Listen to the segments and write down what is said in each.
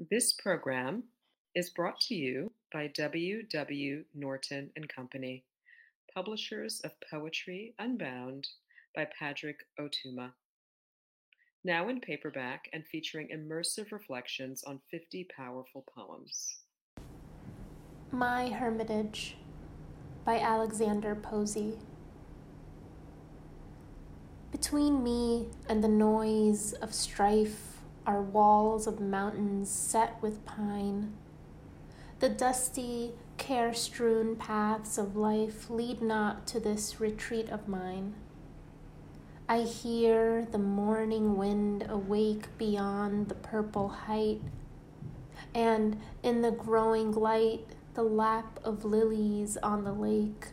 This program is brought to you by W. W. Norton and Company, publishers of Poetry Unbound by Padraig Ó Tuama. Now in paperback and featuring immersive reflections on 50 powerful poems. My Hermitage by Alexander Posey. Between me and the noise of strife are walls of mountains set with pine. The dusty, care strewn paths of life lead not to this retreat of mine. I hear the morning wind awake beyond the purple height, and in the growing light, the lap of lilies on the lake.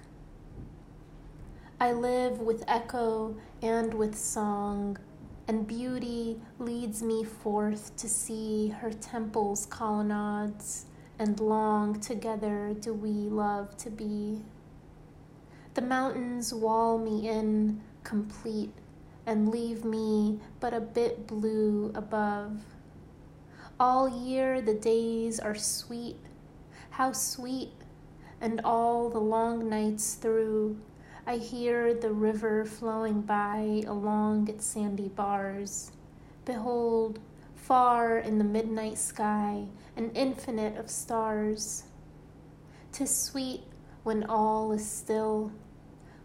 I live with echo and with song, and beauty leads me forth to see her temple's colonnades, and long together do we love to be. The mountains wall me in complete and leave me but a bit blue above. All year the days are sweet, how sweet, and all the long nights through I hear the river flowing by along its sandy bars. Behold, far in the midnight sky, an infinite of stars. Tis sweet when all is still,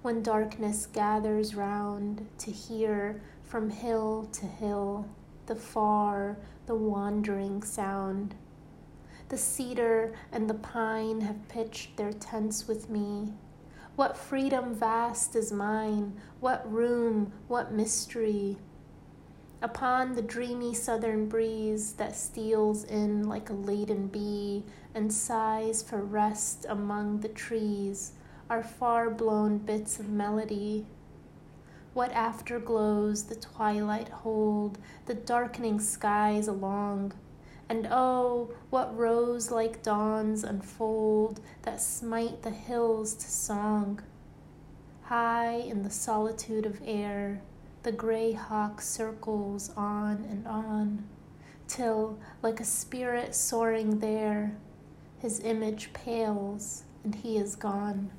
when darkness gathers round to hear from hill to hill the far, the wandering sound. The cedar and the pine have pitched their tents with me what freedom vast is mine, what room, what mystery. Upon the dreamy southern breeze that steals in like a laden bee and sighs for rest among the trees are far blown bits of melody. What afterglows the twilight hold, the darkening skies along and oh, what rose like dawns unfold that smite the hills to song. High in the solitude of air, the gray hawk circles on and on, till, like a spirit soaring there, his image pales and he is gone.